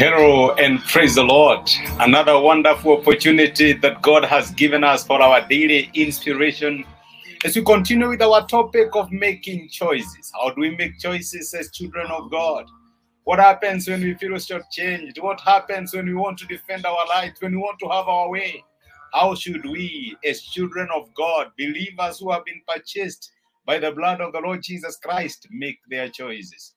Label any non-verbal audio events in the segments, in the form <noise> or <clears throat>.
Hello and praise the Lord. Another wonderful opportunity that God has given us for our daily inspiration as we continue with our topic of making choices. How do we make choices as children of God? What happens when we feel shortchanged? What happens when we want to defend our lives, when we want to have our way? How should we, as children of God, believers who have been purchased by the blood of the Lord Jesus Christ, make their choices?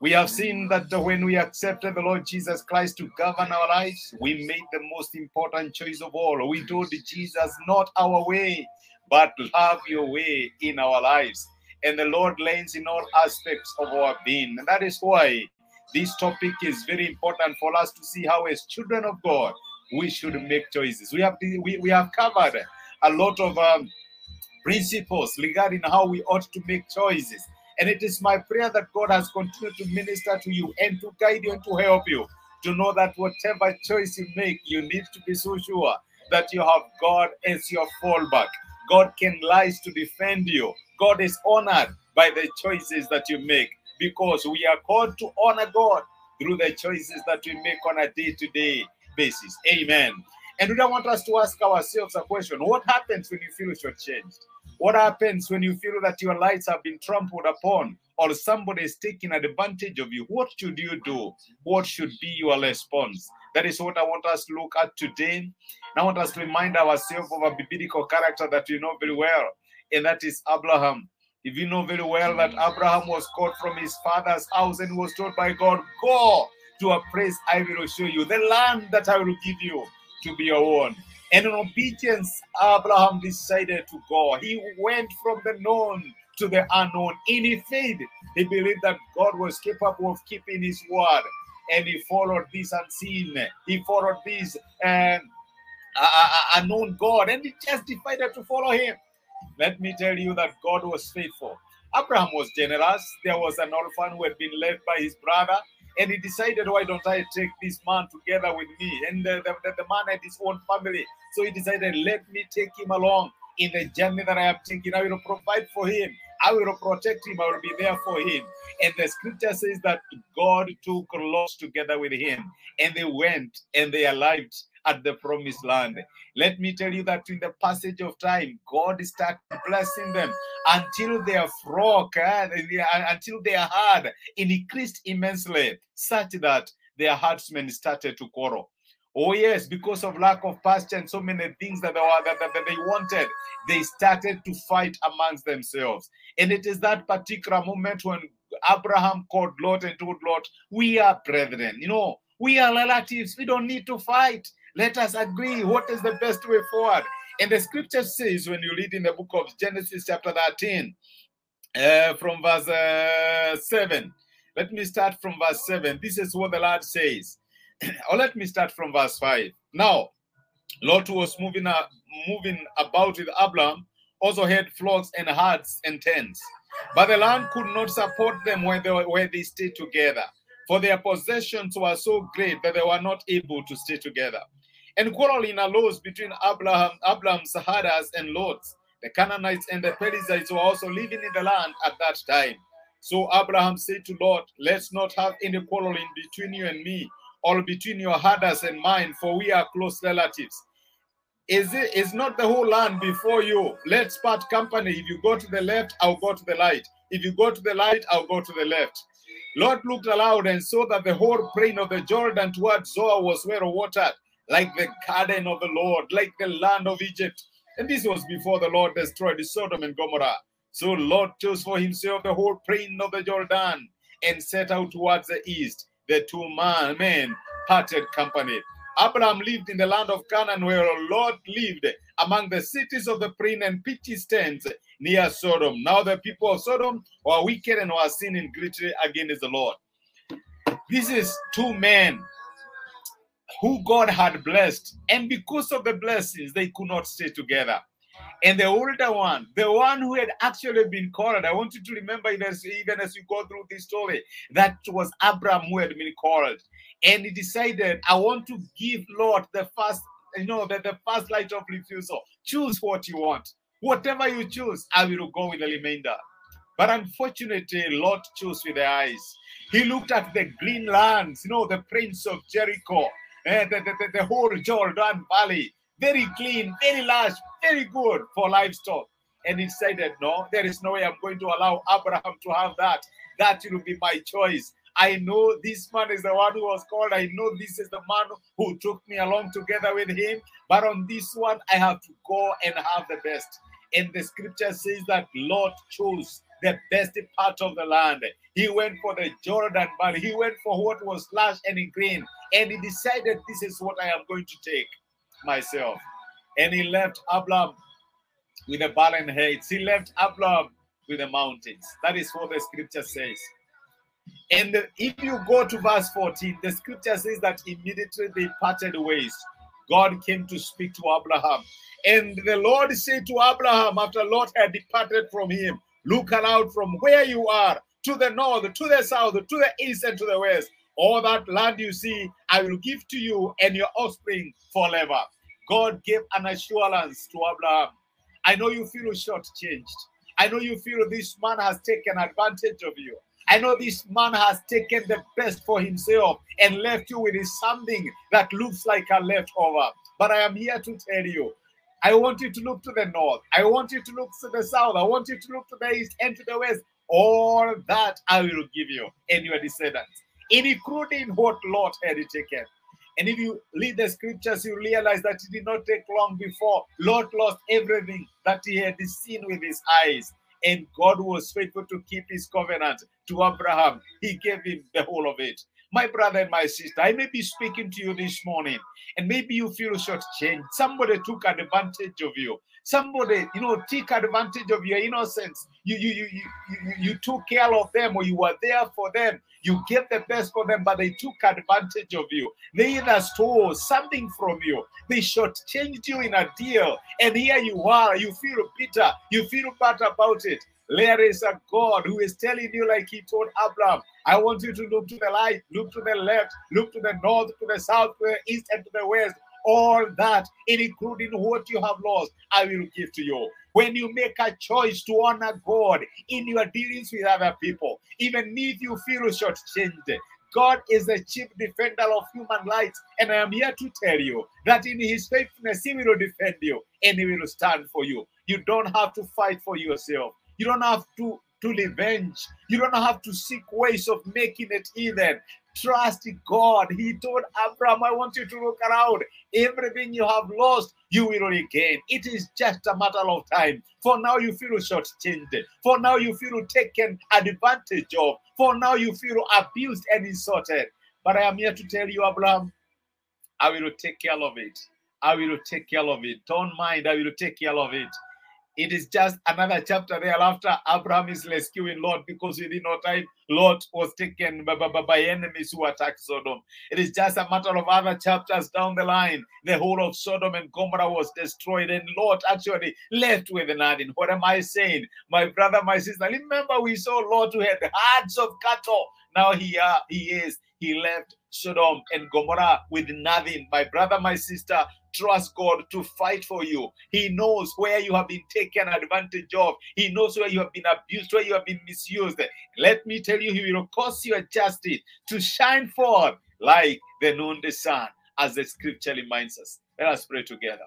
We have seen that when we accepted the Lord Jesus Christ to govern our lives, we made the most important choice of all. We told Jesus, not our way, but have your way in our lives. And the Lord reigns in all aspects of our being. And that is why this topic is very important for us to see how, as children of God, we should make choices. We have we, we have covered a lot of um, principles regarding how we ought to make choices. And it is my prayer that God has continued to minister to you and to guide you and to help you to know that whatever choice you make, you need to be so sure that you have God as your fallback. God can rise to defend you. God is honored by the choices that you make because we are called to honor God through the choices that we make on a day to day basis. Amen. And we don't want us to ask ourselves a question what happens when you feel shortchanged? What happens when you feel that your lives have been trampled upon or somebody is taking advantage of you? What should you do? What should be your response? That is what I want us to look at today. I want us to remind ourselves of a biblical character that we know very well, and that is Abraham. If you know very well that Abraham was called from his father's house and was told by God, Go to a place I will show you, the land that I will give you to be your own. And in obedience, Abraham decided to go. He went from the known to the unknown. In his faith, he believed that God was capable of keeping his word. And he followed this unseen. He followed this um, unknown God. And he just decided to follow him. Let me tell you that God was faithful. Abraham was generous. There was an orphan who had been left by his brother and he decided, why don't I take this man together with me? And the, the, the, man had his own family. So he decided, let me take him along in the journey that I am taking. I will provide for him. I will protect him. I will be there for him. And the scripture says that God took Lot together with him, and they went and they arrived at the promised land. Let me tell you that in the passage of time, God started blessing them until their flock, uh, until their herd increased immensely, such that their herdsmen started to quarrel. Oh yes, because of lack of pasture and so many things that they, were, that, that, that they wanted, they started to fight amongst themselves. And it is that particular moment when Abraham called Lot and told Lot, "We are brethren. You know, we are relatives. We don't need to fight. Let us agree what is the best way forward. And the scripture says, when you read in the book of Genesis, chapter 13, uh, from verse uh, 7, let me start from verse 7. This is what the Lord says. <clears throat> or let me start from verse 5. Now, Lot was moving, uh, moving about with Abram, also had flocks and herds and tents. But the land could not support them when they, where they stayed together, for their possessions were so great that they were not able to stay together and quarreling arose between Abraham, Abraham's herders and Lot's. The Canaanites and the Perizzites were also living in the land at that time. So Abraham said to Lot, Let's not have any quarreling between you and me, or between your herders and mine, for we are close relatives. Is it is not the whole land before you? Let's part company. If you go to the left, I'll go to the light. If you go to the light, I'll go to the left. Lot looked aloud and saw that the whole plain of the Jordan towards Zoar was well watered like the garden of the Lord, like the land of Egypt. And this was before the Lord destroyed Sodom and Gomorrah. So Lot chose for himself the whole plain of the Jordan and set out towards the east. The two men parted company. Abraham lived in the land of Canaan, where the Lot lived among the cities of the plain and pitched tents near Sodom. Now the people of Sodom were wicked and were sinning greatly against the Lord. This is two men who God had blessed. And because of the blessings, they could not stay together. And the older one, the one who had actually been called, I want you to remember even as, you go through this story, that was Abraham who had been called. And he decided, I want to give Lot the first, you know, the, the first light of refusal. Choose what you want. Whatever you choose, I will go with the remainder. But unfortunately, Lot chose with the eyes. He looked at the green lands, you know, the prince of Jericho, Eh, the, the, the, the whole Jordan Valley, very clean, very large, very good for livestock. And he decided, no, there is no way I'm going to allow Abraham to have that. That will be my choice. I know this man is the one who was called. I know this is the man who took me along together with him. But on this one, I have to go and have the best. And the scripture says that Lot chose the best part of the land. He went for the Jordan Valley. He went for what was lush and green. And he decided, this is what I am going to take myself. And he left Abram with the barren heights. He left Abram with the mountains. That is what the scripture says. And if you go to verse 14, the scripture says that immediately they parted ways. God came to speak to Abraham. And the Lord said to Abraham, after Lot had departed from him, Look around from where you are to the north, to the south, to the east, and to the west. All that land you see, I will give to you and your offspring forever. God gave an assurance to Abraham. I know you feel shortchanged. I know you feel this man has taken advantage of you. I know this man has taken the best for himself and left you with something that looks like a leftover. But I am here to tell you I want you to look to the north. I want you to look to the south. I want you to look to the east and to the west. All that I will give you and your descendants, including what Lot had taken. And if you read the scriptures, you realize that it did not take long before Lot lost everything that he had seen with his eyes. And God was faithful to keep his covenant to Abraham. He gave him the whole of it. My brother and my sister, I may be speaking to you this morning, and maybe you feel shortchanged. Somebody took advantage of you. Somebody, you know, took advantage of your innocence. You, you, you, you, you, took care of them, or you were there for them. You gave the best for them, but they took advantage of you. They either stole something from you. They shortchanged you in a deal, and here you are. You feel bitter. You feel bad about it. There is a God who is telling you, like He told Abraham, I want you to look to the right, look to the left, look to the north, to the south, to the east, and to the west. All that, including what you have lost, I will give to you. When you make a choice to honor God in your dealings with other people, even if you feel shortchanged, God is the chief defender of human rights. And I am here to tell you that in his faithfulness, he will defend you and he will stand for you. You don't have to fight for yourself. You don't have to to revenge. You don't have to seek ways of making it even. Trust God. He told Abraham, I want you to look around. Everything you have lost, you will regain. It is just a matter of time. For now, you feel shortchanged. For now, you feel taken advantage of. For now, you feel abused and insulted. But I am here to tell you, Abraham, I will take care of it. I will take care of it. Don't mind, I will take care of it. It is just another chapter thereafter. Abraham is rescuing Lot because within no time, Lot was taken by, by, by enemies who attacked Sodom. It is just a matter of other chapters down the line. The whole of Sodom and Gomorrah was destroyed, and Lot actually left with nothing. What am I saying? My brother, my sister, remember we saw Lot who had herds of cattle. Now he, uh, he is. He left Sodom and Gomorrah with nothing. My brother, my sister, trust God to fight for you. He knows where you have been taken advantage of. He knows where you have been abused, where you have been misused. Let me tell you, He will cause your justice to shine forth like the noonday sun, as the scripture reminds us. Let us pray together.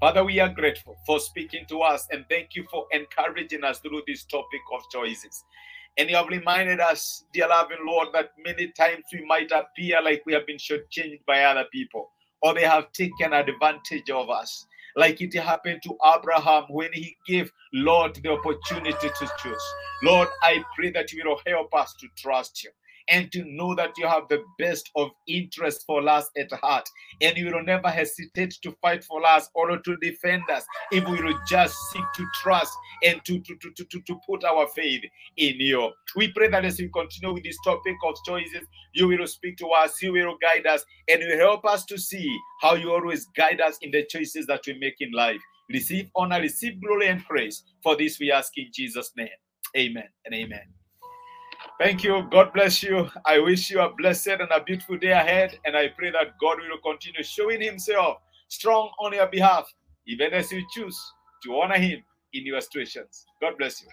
Father, we are grateful for speaking to us and thank you for encouraging us through this topic of choices. And you have reminded us, dear loving Lord, that many times we might appear like we have been shortchanged by other people or they have taken advantage of us. Like it happened to Abraham when he gave Lot the opportunity to choose. Lord, I pray that you will help us to trust you and to know that you have the best of interest for us at heart. And you will never hesitate to fight for us or to defend us if we will just seek to trust and to, to, to, to, to put our faith in you. We pray that as we continue with this topic of choices, you will speak to us, you will guide us, and you help us to see how you always guide us in the choices that we make in life. Receive honor, receive glory and praise. For this we ask in Jesus' name. Amen and amen. Thank you. God bless you. I wish you a blessed and a beautiful day ahead. And I pray that God will continue showing Himself strong on your behalf, even as you choose to honor Him in your situations. God bless you.